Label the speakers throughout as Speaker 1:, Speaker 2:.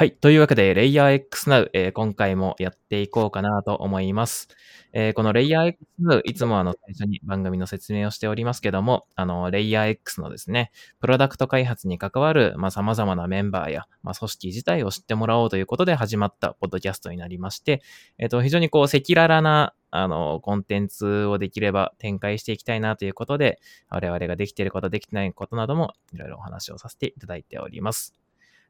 Speaker 1: はい。というわけで、Layer X Now、えー今回もやっていこうかなと思います。えーこの Layer X Now、いつもあの、最初に番組の説明をしておりますけども、あの、Layer X のですね、プロダクト開発に関わる、まあ、様々なメンバーや、まあ、組織自体を知ってもらおうということで始まったポッドキャストになりまして、えっ、と、非常にこう、赤裸々な、あの、コンテンツをできれば展開していきたいなということで、我々ができていること、できてないことなども、いろいろお話をさせていただいております。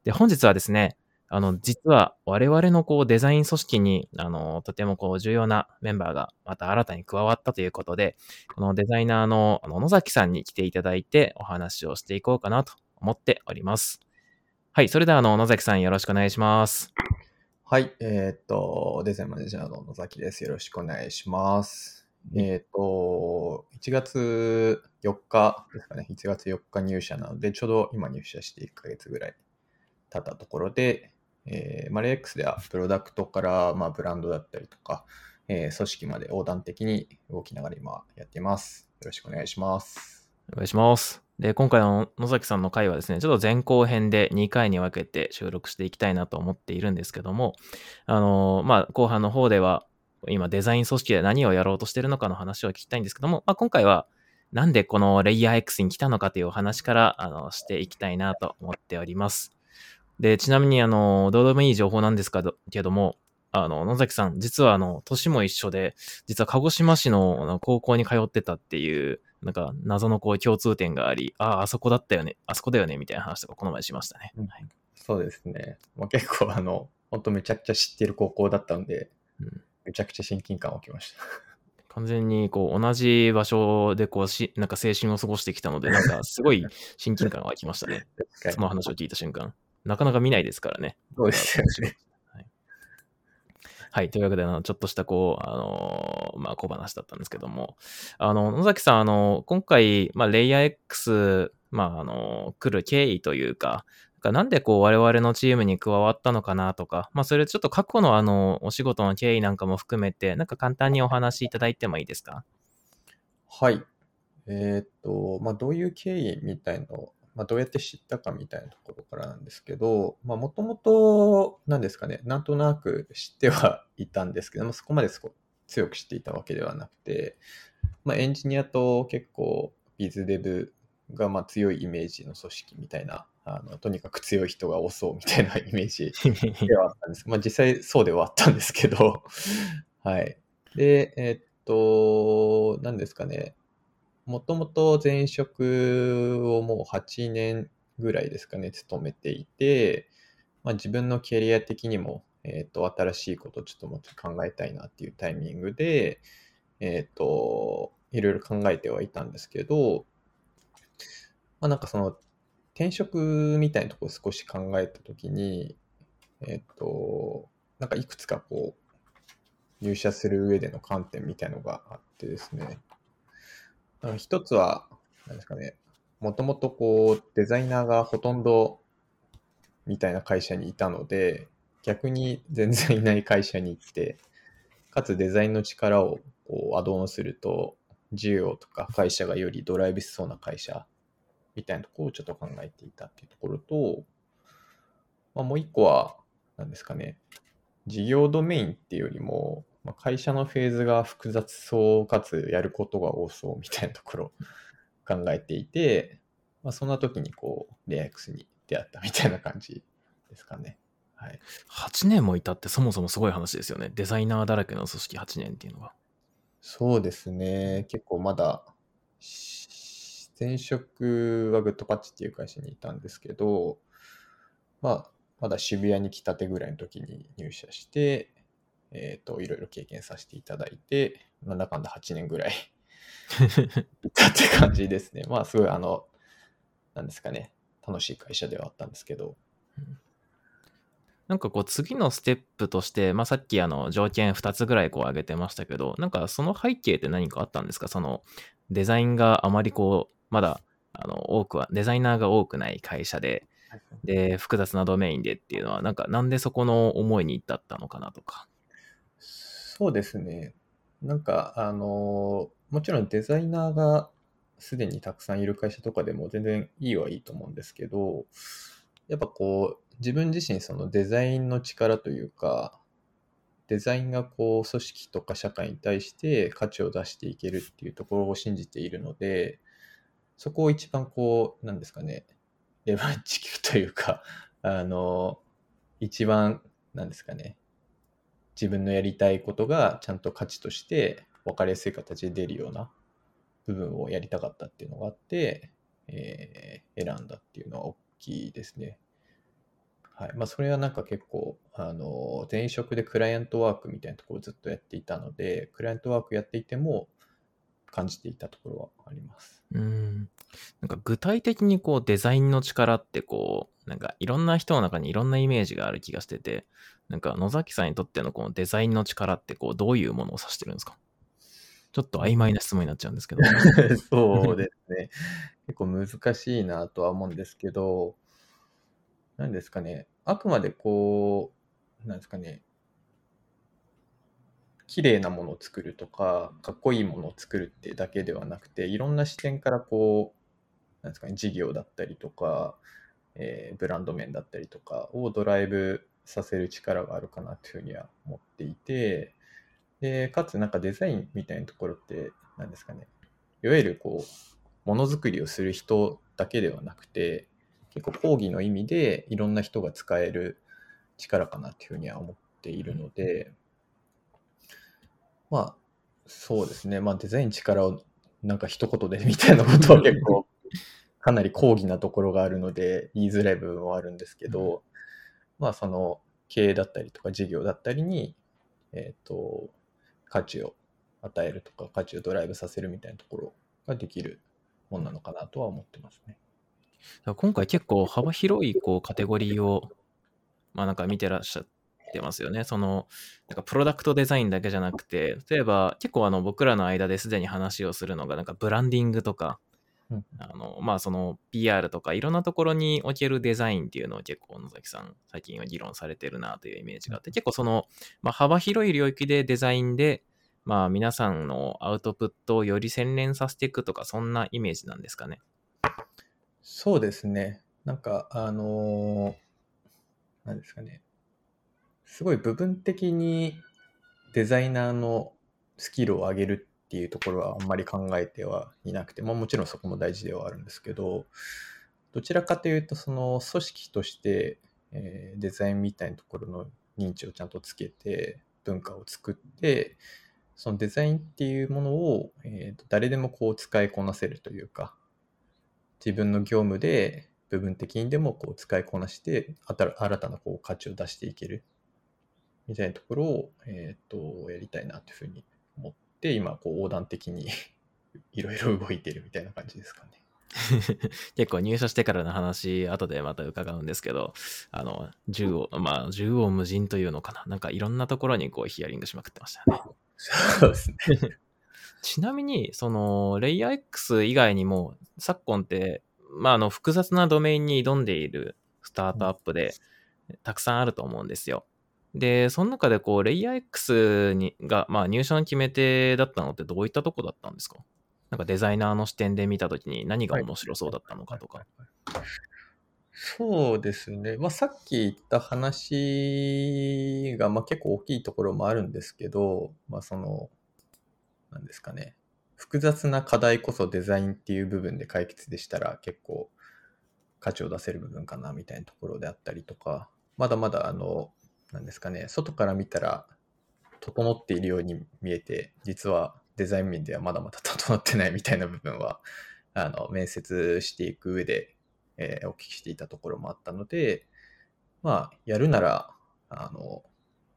Speaker 1: で、本日はですね、あの、実は我々のこうデザイン組織に、あの、とてもこう重要なメンバーがまた新たに加わったということで、このデザイナーの野崎さんに来ていただいてお話をしていこうかなと思っております。はい、それではあの野崎さんよろしくお願いします。
Speaker 2: はい、えーっと、デザインマネージャーの野崎です。よろしくお願いします。えーっと、1月4日ですかね、1月4日入社なので、ちょうど今入社して1ヶ月ぐらい経ったところで、えー、マレー X ではプロダクトから、まあ、ブランドだったりとか、えー組織まで横断的に動きながら今やっています。よろしくお願いします。
Speaker 1: お願いします。で、今回の野崎さんの回はですね、ちょっと前後編で2回に分けて収録していきたいなと思っているんですけども、あの、まあ、後半の方では、今デザイン組織で何をやろうとしてるのかの話を聞きたいんですけども、まあ、今回は、なんでこのレイヤー X に来たのかというお話から、あの、していきたいなと思っております。で、ちなみに、あの、どうでもいい情報なんですけども、あの、野崎さん、実はあの、年も一緒で、実は鹿児島市の高校に通ってたっていう、なんか謎のこう共通点があり、ああ、あそこだったよね、あそこだよね、みたいな話とかこの前しましたね。
Speaker 2: うん
Speaker 1: はい
Speaker 2: そうですね。まあ、結構、あの、本当めちゃくちゃ知ってる高校だったので、
Speaker 1: うん
Speaker 2: めちゃくちゃ親近感起きました。
Speaker 1: 完全にこう同じ場所でこうし、なんか青春を過ごしてきたので、なんかすごい親近感が湧きましたね。その話を聞いた瞬間。なかなか見ないですからね。
Speaker 2: そうですよね。
Speaker 1: はい。というわけで、あの、ちょっとした、こう、あのーまあ、小話だったんですけども、あの、野崎さん、あの、今回、まあ、レイヤー X、まあ、あの、来る経緯というか、なんかなんでこう、我々のチームに加わったのかなとか、まあ、それちょっと過去のあの、お仕事の経緯なんかも含めて、なんか簡単にお話しいただいてもいいですか？
Speaker 2: はい。えーっと、まあ、どういう経緯みたいのを、まあ、どうやって知ったかみたいなところからなんですけど、まあ、もともと、なんですかね、なんとなく知ってはいたんですけども、そこまで強く知っていたわけではなくて、まあ、エンジニアと結構、ビズデブがまあ強いイメージの組織みたいな、あのとにかく強い人が多そうみたいな イメージではあったんです。まあ実際そうではあったんですけど、はい。で、えっと、何ですかね。もともと前職をもう8年ぐらいですかね、勤めていて、まあ自分のキャリア的にも、えっと、新しいことをちょっともっと考えたいなっていうタイミングで、えっと、いろいろ考えてはいたんですけど、まあなんかその転職みたいなところを少し考えたときに、えっと、なんかいくつかこう、入社する上での観点みたいのがあってですね、一つは、なんですかね、もともとこう、デザイナーがほとんどみたいな会社にいたので、逆に全然いない会社に行って、かつデザインの力をこうアドオンすると、需要とか会社がよりドライブしそうな会社みたいなところをちょっと考えていたっていうところと、まあ、もう一個は、何ですかね、事業ドメインっていうよりも、まあ、会社のフェーズが複雑そうかつやることが多そうみたいなところを 考えていて、まあ、そんな時にこう、レア X に出会ったみたいな感じですかね。はい。
Speaker 1: 8年もいたってそもそもすごい話ですよね。デザイナーだらけの組織8年っていうのが。
Speaker 2: そうですね。結構まだ、し前職はグッドパッチっていう会社にいたんですけど、まあ、まだ渋谷に来たてぐらいの時に入社して、えっ、と、いろいろ経験させていただいて、なんだかんだ8年ぐらい。って感じですね。まあ、すごい、あの、なんですかね、楽しい会社ではあったんですけど、
Speaker 1: なんかこう次のステップとして、まあ、さっきあの条件2つぐらいこう挙げてましたけど、なんかその背景って何かあったんですか？そのデザインがあまりこう、まだあの多くは、デザイナーが多くない会社で、で、複雑なドメインでっていうのは、なんかなんでそこの思いに至ったのかなとか。
Speaker 2: そうですね。なんか、あの、もちろんデザイナーがすでにたくさんいる会社とかでも全然いいはいいと思うんですけど、やっぱこう、自分自身そのデザインの力というか、デザインがこう組織とか社会に対して価値を出していけるっていうところを信じているので、そこを一番こう、なんですかね、レバッジ級というか、あの、一番、なんですかね、自分のやりたいことがちゃんと価値として分かりやすい形で出るような部分をやりたかったっていうのがあって、えー、選んだっていうのは大きいですね。はいまあ、それはなんか結構、あの、前職でクライアントワークみたいなところをずっとやっていたので、クライアントワークやっていても感じていたところはあります。
Speaker 1: うんなんか具体的にこうデザインの力ってこう、なんかいろんな人の中にいろんなイメージがある気がしてて、なんか野崎さんにとってのこのデザインの力ってこうどういうものを指してるんですか？ちょっと曖昧な質問になっちゃうんですけど。
Speaker 2: そうですね。結構難しいなとは思うんですけど、何ですかね。あくまでこう、なんですかね。綺麗なものを作るとか、かっこいいものを作るってだけではなくて、いろんな視点からこう、なんですかね、事業だったりとか、えー、ブランド面だったりとかをドライブさせる力があるかなというふうには思っていて、で、かつなんかデザインみたいなところって、何ですかね、いわゆるこう、ものづくりをする人だけではなくて、結構講義の意味でいろんな人が使える力かなっていうふうには思っているので、まあ、そうですね。まあデザイン力をなんか一言でみたいなことは結構かなり講義なところがあるので言いづらい部分はあるんですけど、まあその経営だったりとか事業だったりに、えっ、ー、と、価値を与えるとか価値をドライブさせるみたいなところができるもんなのかなとは思ってますね。
Speaker 1: 今回結構幅広いこうカテゴリーを、まあなんか見てらっしゃってますよね。その、なんかプロダクトデザインだけじゃなくて、例えば結構あの僕らの間ですでに話をするのが、なんかブランディングとか、あのまあその PR とかいろんなところにおけるデザインっていうのを結構野崎さん最近は議論されてるなというイメージがあって、結構その、まあ、幅広い領域でデザインでまあ皆さんのアウトプットをより洗練させていくとかそんなイメージなんですかね？
Speaker 2: そうですね。なんか、あのー、なんですかね。すごい部分的にデザイナーのスキルを上げるっていうところはあんまり考えてはいなくて、まあもちろんそこも大事ではあるんですけど、どちらかというと、その組織として、え、デザインみたいなところの認知をちゃんとつけて、文化を作って、そのデザインっていうものを、えー、と誰でもこう使いこなせるというか、自分の業務で部分的にでもこう使いこなして新たなこう価値を出していけるみたいなところを、えー、とやりたいなというふうに思って今こう横断的にいろいろ動いてるみたいな感じですかね。
Speaker 1: 結構入社してからの話、後でまた伺うんですけど、あの、縦横、まあ、縦横無尽というのかな。なんかいろんなところにこうヒアリングしまくってましたよね。
Speaker 2: そうですね。
Speaker 1: ちなみに、その、レイヤー X 以外にも、昨今って、まあ、あの、複雑なドメインに挑んでいるスタートアップで、たくさんあると思うんですよ。で、その中で、こう、レイヤー X にが、まあ、入社の決め手だったのってどういったとこだったんですか？なんかデザイナーの視点で見たときに何が面白そうだったのかとか。
Speaker 2: そうですね。まあ、さっき言った話が、まあ、結構大きいところもあるんですけど、まあ、その、なんですかね。複雑な課題こそデザインっていう部分で解決でしたら結構価値を出せる部分かなみたいなところであったりとか、まだまだあの、なんですかね、外から見たら整っているように見えて、実はデザイン面ではまだまだ整ってないみたいな部分は、あの、面接していく上で、えー、お聞きしていたところもあったので、まあ、やるなら、あの、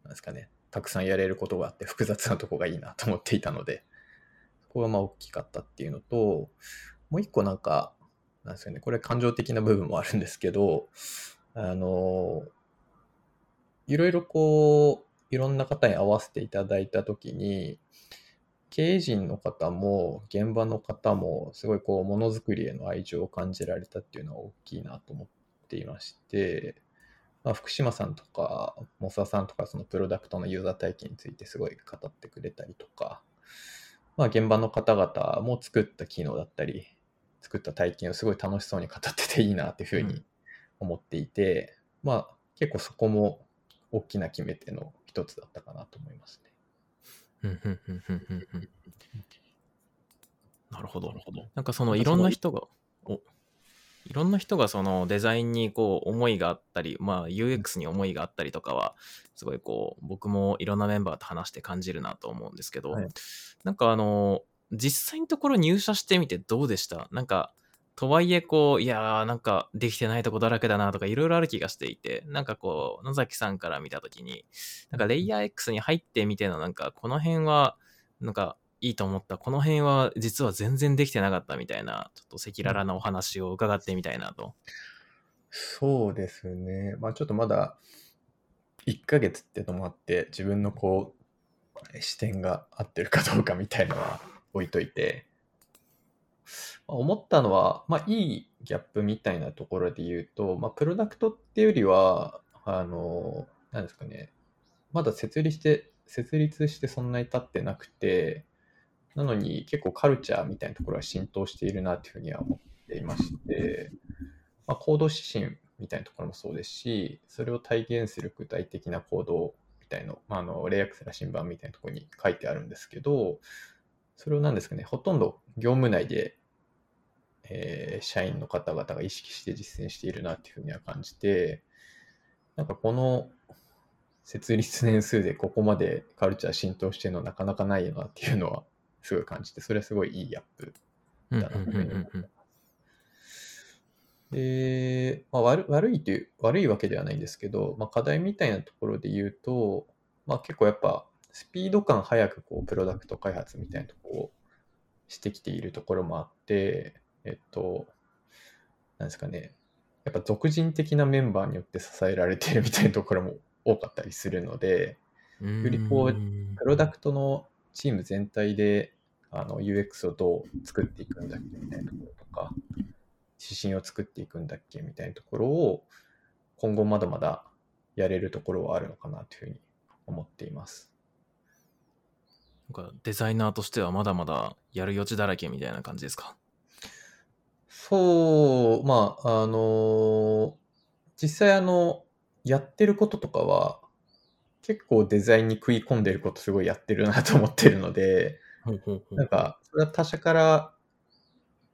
Speaker 2: なんですかね、たくさんやれることがあって複雑なとこがいいなと思っていたので、そこがまあ大きかったっていうのと、もう一個なんか、なんですよね、これ感情的な部分もあるんですけど、あの、いろいろこう、いろんな方に会わせていただいたときに、経営陣の方も現場の方もすごいこうものづくりへの愛情を感じられたっていうのは大きいなと思っていまして、まあ、福島さんとか、モサさんとか、そのプロダクトのユーザー体験についてすごい語ってくれたりとか、まあ、現場の方々も作った機能だったり、作った体験をすごい楽しそうに語ってていいなっていうふうに思っていて、うん、まあ、結構そこも大きな決め手の一つだったかなと思いますね。
Speaker 1: うんうんうんうんうんうんなるほど。なんかそのいろんな人が、おいろんな人がそのデザインにこう思いがあったり、まあ UX に思いがあったりとかは、すごいこう、僕もいろんなメンバーと話して感じるなと思うんですけど、
Speaker 2: はい
Speaker 1: なんかあの、実際のところ入社してみてどうでした？なんか、とはいえこう、いやーなんかできてないとこだらけだなとかいろいろある気がしていて、なんかこう、野崎さんから見たときに、なんかレイヤー X に入ってみてのなんか、この辺は、なんか、いいと思った。この辺は実は全然できてなかったみたいな、ちょっと赤裸々なお話を伺ってみたいなと。
Speaker 2: そうですね。まあちょっとまだ1ヶ月ってのもあって、自分のこう、視点が合ってるかどうかみたいのは置いといて、思ったのは、まあいいギャップみたいなところで言うと、まあプロダクトっていうよりは、あの、なんですかね、まだ設立して、設立してそんなに経ってなくて、なのに結構カルチャーみたいなところは浸透しているなというふうには思っていまして、まあ、行動指針みたいなところもそうですし、それを体現する具体的な行動みたいの、まあ、あの、レイアクス羅針盤みたいなところに書いてあるんですけど、それを何ですかね、ほとんど業務内で、えー社員の方々が意識して実践しているなっていうふうには感じて、なんかこの設立年数でここまでカルチャー浸透してるのなかなかないよなっていうのはすごい感じて、それはすごいいいギャップ
Speaker 1: うん
Speaker 2: だなというふうに思って
Speaker 1: うんうん
Speaker 2: で、まあ、悪悪いという、悪いわけではないんですけど、まあ、課題みたいなところで言うと、まあ、結構やっぱスピード感早くこうプロダクト開発みたいなところをしてきているところもあって、えっと、なんですかね、やっぱ俗人的なメンバーによって支えられているみたいなところも多かったりするので、
Speaker 1: うん
Speaker 2: よりこう
Speaker 1: うん
Speaker 2: プロダクトのチーム全体であの UX をどう作っていくんだっけみたいなところとか、指針を作っていくんだっけみたいなところを今後まだまだやれるところはあるのかなというふうに思っています。
Speaker 1: かデザイナーとしてはまだまだやる余地だらけみたいな感じですか？
Speaker 2: そう、まあ、あの、実際あの、やってることとかは結構デザインに食い込んでることすごいやってるなと思ってるので、なんか、それは他社から、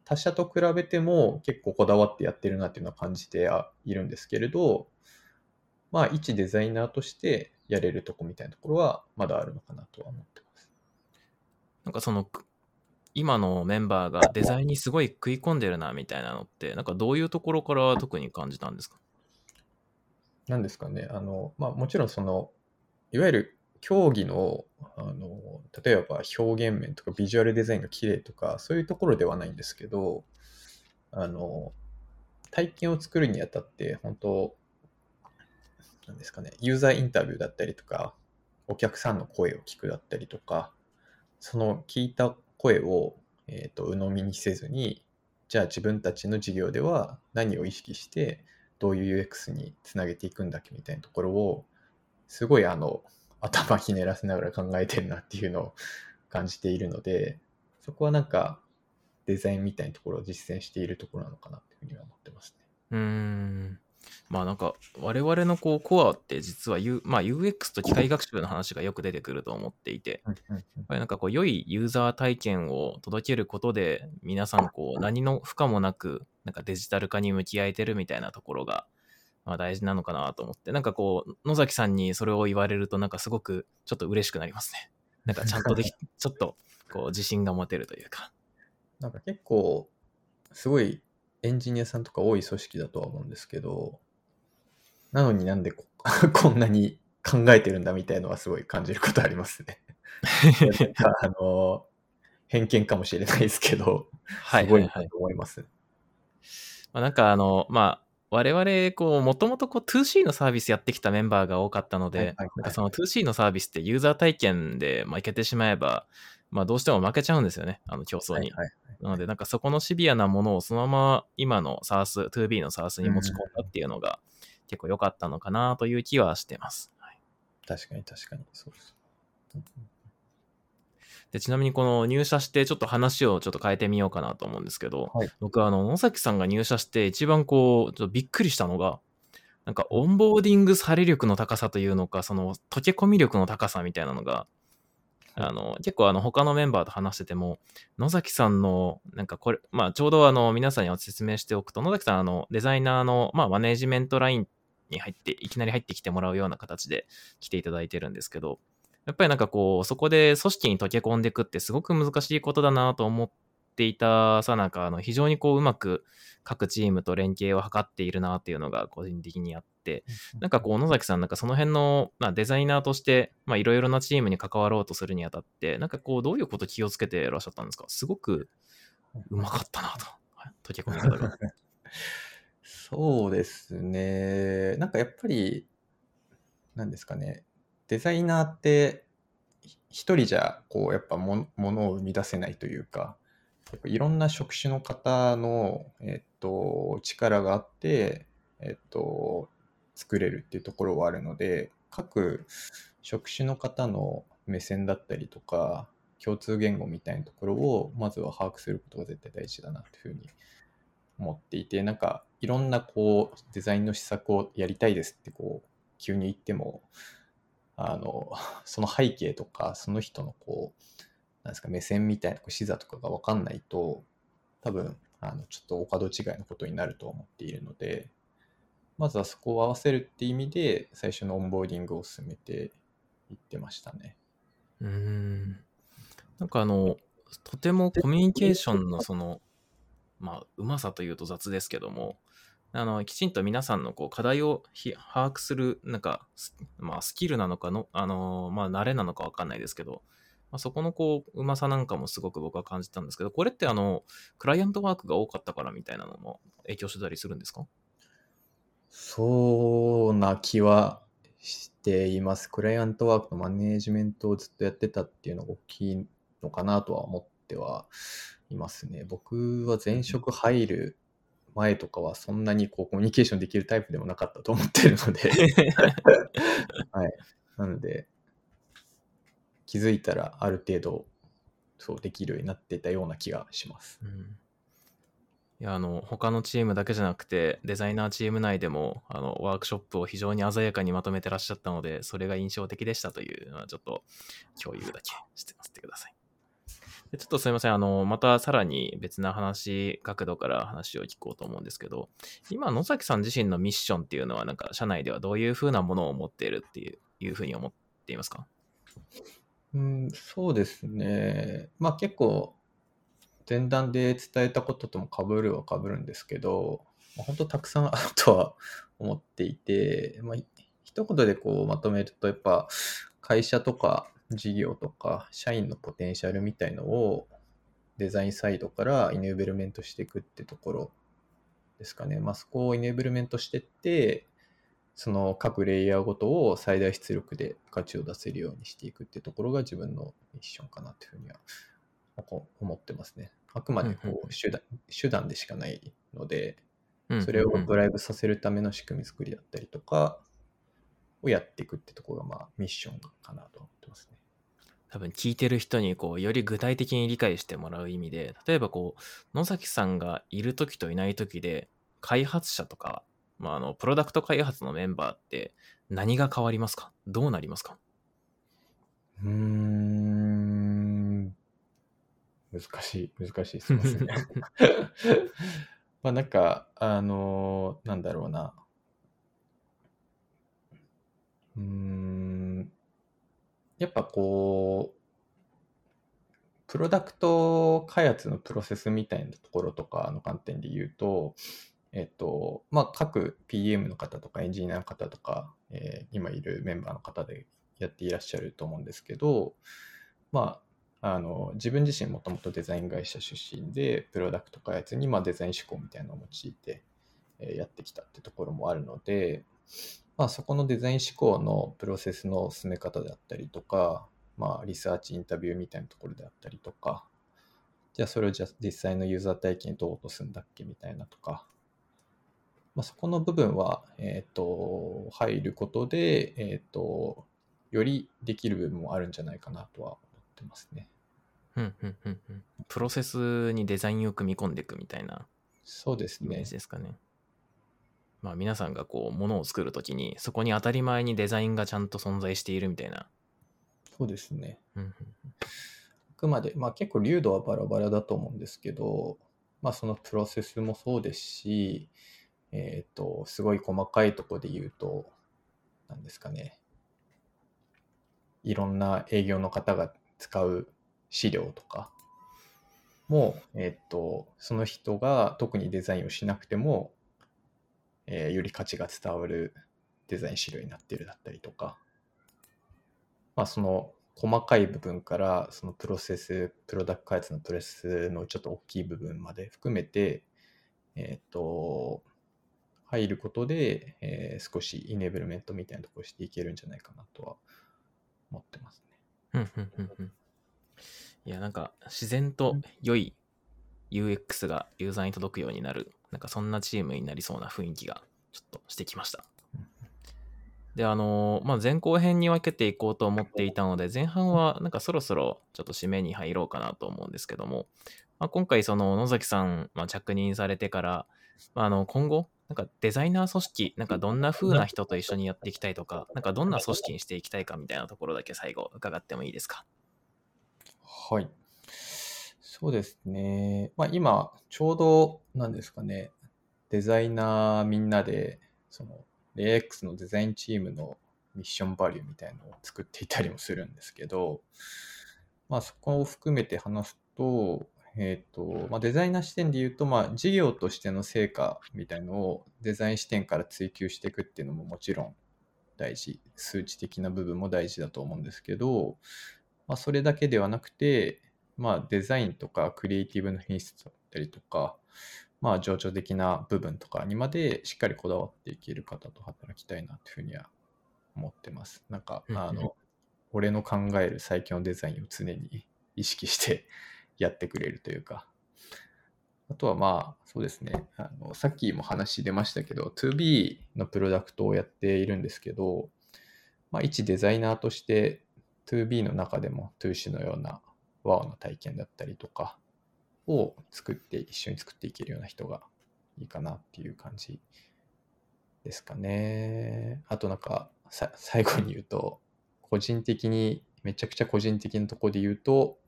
Speaker 2: 他社と比べても結構こだわってやってるなっていうのは感じてはいるんですけれど、まあ、一デザイナーとしてやれるとこみたいなところはまだあるのかなとは思ってます。
Speaker 1: なんかその今のメンバーがデザインにすごい食い込んでるなみたいなのってなんかどういうところから特に感じたんですか？
Speaker 2: なんですかね、あの、まあ、もちろんその、いわゆる競技の、あの、例えば表現面とかビジュアルデザインが綺麗とか、そういうところではないんですけど、あの、体験を作るにあたって、本当なんですかね、ユーザーインタビューだったりとか、お客さんの声を聞くだったりとか、その聞いた声を、えーと鵜呑みにせずに、じゃあ自分たちの事業では何を意識して、どういう UX につなげていくんだっけみたいなところを、すごいあの、頭ひねらせながら考えてるなっていうのを感じているので、そこはなんかデザインみたいなところを実践しているところなのかなっていうふうには思ってますね。
Speaker 1: うんまあなんか我々のこうコアって実は、U まあ、UX と機械学習の話がよく出てくると思っていて、なんかこう良いユーザー体験を届けることで皆さんこう何の負荷もなくなんかデジタル化に向き合えてるみたいなところがまあ大事なのかなと思ってなんかこう野崎さんにそれを言われるとなんかすごくちょっと嬉しくなりますね。なんかちゃんとでき ちょっとこう自信が持てるというか。
Speaker 2: なんか結構、すごいエンジニアさんとか多い組織だとは思うんですけど、なのになんでこ こんなに考えてるんだみたいのはすごい感じることありますね。あの、偏見かもしれないですけど、
Speaker 1: はい
Speaker 2: すごいなと思います。
Speaker 1: まあ、なんかあの、まあ、我々、こう、もともとこう 2C のサービスやってきたメンバーが多かったので、
Speaker 2: はいはいはい
Speaker 1: なんかその 2C のサービスってユーザー体験で、まあ、いけてしまえば、まあ、どうしても負けちゃうんですよね、あの競争に。
Speaker 2: はいはい
Speaker 1: なので、なんかそこのシビアなものをそのまま今の SARS、2B の SARS に持ち込んだっていうのが結構良かったのかなという気はしてます。はい
Speaker 2: 確かに確かに。そうです。
Speaker 1: でちなみにこの入社してちょっと話をちょっと変えてみようかなと思うんですけど、
Speaker 2: はい
Speaker 1: 僕はあの野崎さんが入社して一番こうちょっとびっくりしたのがなんかオンボーディングされ力の高さというのか、その溶け込み力の高さみたいなのが、あの、結構あの他のメンバーと話してても、野崎さんの、なんかこれ、まあちょうどあの皆さんにお説明しておくと、野崎さんあのデザイナーの、まあマネジメントラインに入って、いきなり入ってきてもらうような形で来ていただいてるんですけど、やっぱりなんかこう、そこで組織に溶け込んでいくってすごく難しいことだなと思っていたさなか、あの非常にこううまく各チームと連携を図っているなっていうのが個人的にあって、なんかこう野崎さんなんかその辺の、まあ、デザイナーとしていろいろなチームに関わろうとするにあたって、なんかこうどういうこと気をつけてらっしゃったんですか？すごくうまかったなと。溶け込み方が。
Speaker 2: そうですね。なんかやっぱり、なんですかね。デザイナーって一人じゃこうやっぱもものを生み出せないというか、いろんな職種の方の、えっと、力があって、えっと、作れるっていうところはあるので、各職種の方の目線だったりとか、共通言語みたいなところをまずは把握することが絶対大事だなというふうに思っていて、なんかいろんなこうデザインの施策をやりたいですってこう急に言っても、あの、その背景とか、その人のこう、なんですか、目線みたいな、視座とかが分かんないと、多分、あの、ちょっとお門違いのことになると思っているので、まずはそこを合わせるって意味で、最初のオンボーディングを進めていってましたね。
Speaker 1: うん。なんかあの、とてもコミュニケーションのその、まあ、うまさというと雑ですけども、あの、きちんと皆さんのこう課題を把握する、なんか、まあ、スキルなのかの、あの、まあ、慣れなのかわかんないですけど、まあ、そこのこう、うまさなんかもすごく僕は感じたんですけど、これってあの、クライアントワークが多かったからみたいなのも影響してたりするんですか？
Speaker 2: そうな気はしています。クライアントワークのマネージメントをずっとやってたっていうのが大きいのかなとは思ってはいますね。僕は前職入る前とかはそんなにこうコミュニケーションできるタイプでもなかったと思ってるので はい。なので、気づいたらある程度そうできるようになってたような気がします。うん
Speaker 1: いやあの他のチームだけじゃなくてデザイナーチーム内でもあのワークショップを非常に鮮やかにまとめてらっしゃったのでそれが印象的でしたというのはちょっと共有だけしてさせてください。でちょっとすいません。あの、またさらに別な話、角度から話を聞こうと思うんですけど、今、野崎さん自身のミッションっていうのは、なんか、社内ではどういうふうなものを持っているっていういうふうに思っていますか？
Speaker 2: うん、そうですね。まあ結構、前段で伝えたこととも被るは被るんですけど、まあ、本当たくさん あるとは思っていて、まあ、一言でこうまとめると、やっぱ会社とか事業とか社員のポテンシャルみたいのをデザインサイドからイネーブルメントしていくってところですかね。まあ、そこをイネーブルメントしてって、その各レイヤーごとを最大出力で価値を出せるようにしていくってところが自分のミッションかなというふうには思ってますね。あくまでこう手段,、手段でしかないので、それをドライブさせるための仕組み作りだったりとかをやっていくってところがまあミッションかなと思ってますね。
Speaker 1: 多分聞いてる人にこうより具体的に理解してもらう意味で例えばこう野崎さんがいる時といない時で開発者とか、まあ、あのプロダクト開発のメンバーって何が変わりますか？どうなりますか？
Speaker 2: うーん難しい難しいですね。まあなんかあのー、なんだろうなうんやっぱこう、プロダクト開発のプロセスみたいなところとかの観点で言うと、えっと、まあ、各 PM の方とかエンジニアの方とか、えー、今いるメンバーの方でやっていらっしゃると思うんですけど、まあ、あの自分自身もともとデザイン会社出身で、プロダクト開発にまあデザイン思考みたいなのを用いて、え、やってきたってところもあるので、まあ、そこのデザイン思考のプロセスの進め方であったりとか、まあ、リサーチインタビューみたいなところであったりとか、じゃあそれをじゃ実際のユーザー体験どう落とすんだっけみたいなとか、まあ、そこの部分は、え、ー、と、入ることで、え、ー、と、よりできる部分もあるんじゃないかなとはってますね。
Speaker 1: うんうんうんうん。プロセスにデザインを組み込んでいくみたいな。
Speaker 2: そうですね。イメー
Speaker 1: ジですかね。まあ皆さんがこう、ものを作るときに、そこに当たり前にデザインがちゃんと存在しているみたいな。
Speaker 2: そうですね。
Speaker 1: うんうん
Speaker 2: あくまで、まあ結構流度はバラバラだと思うんですけど、まあそのプロセスもそうですし、えっ、と、すごい細かいところで言うと、なんですかね。いろんな営業の方が使う資料とかも、えっ、と、その人が特にデザインをしなくても、えーより価値が伝わるデザイン資料になっているだったりとか、まあその細かい部分からそのプロセス、プロダクト開発のプロセスのちょっと大きい部分まで含めて、えっ、と、入ることで、えー少しイネブルメントみたいなところをしていけるんじゃないかなとは思ってますね。
Speaker 1: うんうんうんうん。いや、なんか、自然と良い UX がユーザーに届くようになる、なんかそんなチームになりそうな雰囲気がちょっとしてきました。
Speaker 2: うん。
Speaker 1: で、あのーまあ、前後編に分けていこうと思っていたので、前半はなんかそろそろちょっと締めに入ろうかなと思うんですけども、まあ、今回その野崎さん、まあ、着任されてから、まあ、あの今後、なんかデザイナー組織、なんかどんな風な人と一緒にやっていきたいとか、なんかどんな組織にしていきたいかみたいなところだけ最後伺ってもいいですか？
Speaker 2: はい。そうですね。まあ今、ちょうど、なんですかね、デザイナーみんなで、その、AX のデザインチームのミッションバリューみたいのを作っていたりもするんですけど、まあそこを含めて話すと、えっ、と、まあデザイナー視点で言うと、まあ事業としての成果みたいのをデザイン視点から追求していくっていうのももちろん大事、数値的な部分も大事だと思うんですけど、まあ、それだけではなくて、まあ、デザインとかクリエイティブの品質だったりとか、まあ、情緒的な部分とかにまでしっかりこだわっていける方と働きたいなというふうには思ってます。なんか、あの、俺の考える最強のデザインを常に意識してやってくれるというか、あとはまあ、そうですね。あのさっきも話出ましたけど、2B のプロダクトをやっているんですけど、まあ、一デザイナーとして 2B の中でも 2C のような WOW の体験だったりとかを作って、一緒に作っていけるような人がいいかなっていう感じですかね。あとなんか、最後に言うと、個人的に、めちゃくちゃ個人的なとこで言うと、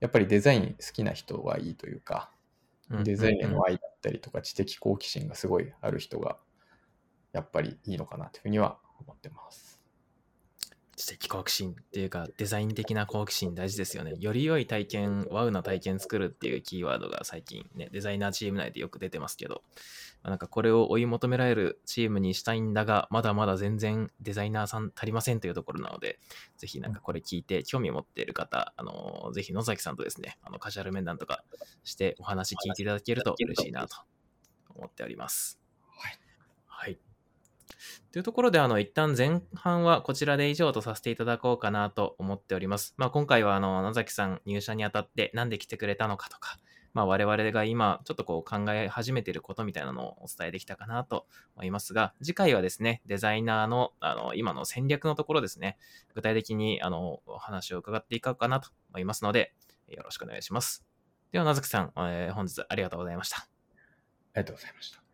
Speaker 2: やっぱりデザイン好きな人がいいというか、デザインへの愛だったりとか知的好奇心がすごいある人がやっぱりいいのかなというふうには思ってます。
Speaker 1: 知的好奇心っていうかデザイン的な好奇心大事ですよね。より良い体験、ワウな体験作るっていうキーワードが最近ね、デザイナーチーム内でよく出てますけど、まあなんかこれを追い求められるチームにしたいんだが、まだまだ全然デザイナーさん足りませんというところなので、ぜひなんかこれ聞いて興味を持っている方、あの、ぜひ野崎さんとですね、あのカジュアル面談とかしてお話聞いていただけると嬉しいなと思っております。というところで、あの、一旦前半はこちらで以上とさせていただこうかなと思っております。まあ、今回は、あの、野崎さん入社にあたってなんで来てくれたのかとか、まあ、我々が今、ちょっとこう考え始めてることみたいなのをお伝えできたかなと思いますが、次回はですね、デザイナーの、あの、今の戦略のところですね、具体的に、あの、お話を伺っていこうかなと思いますので、よろしくお願いします。では、野崎さん、えー本日ありがとうございました。
Speaker 2: ありがとうございました。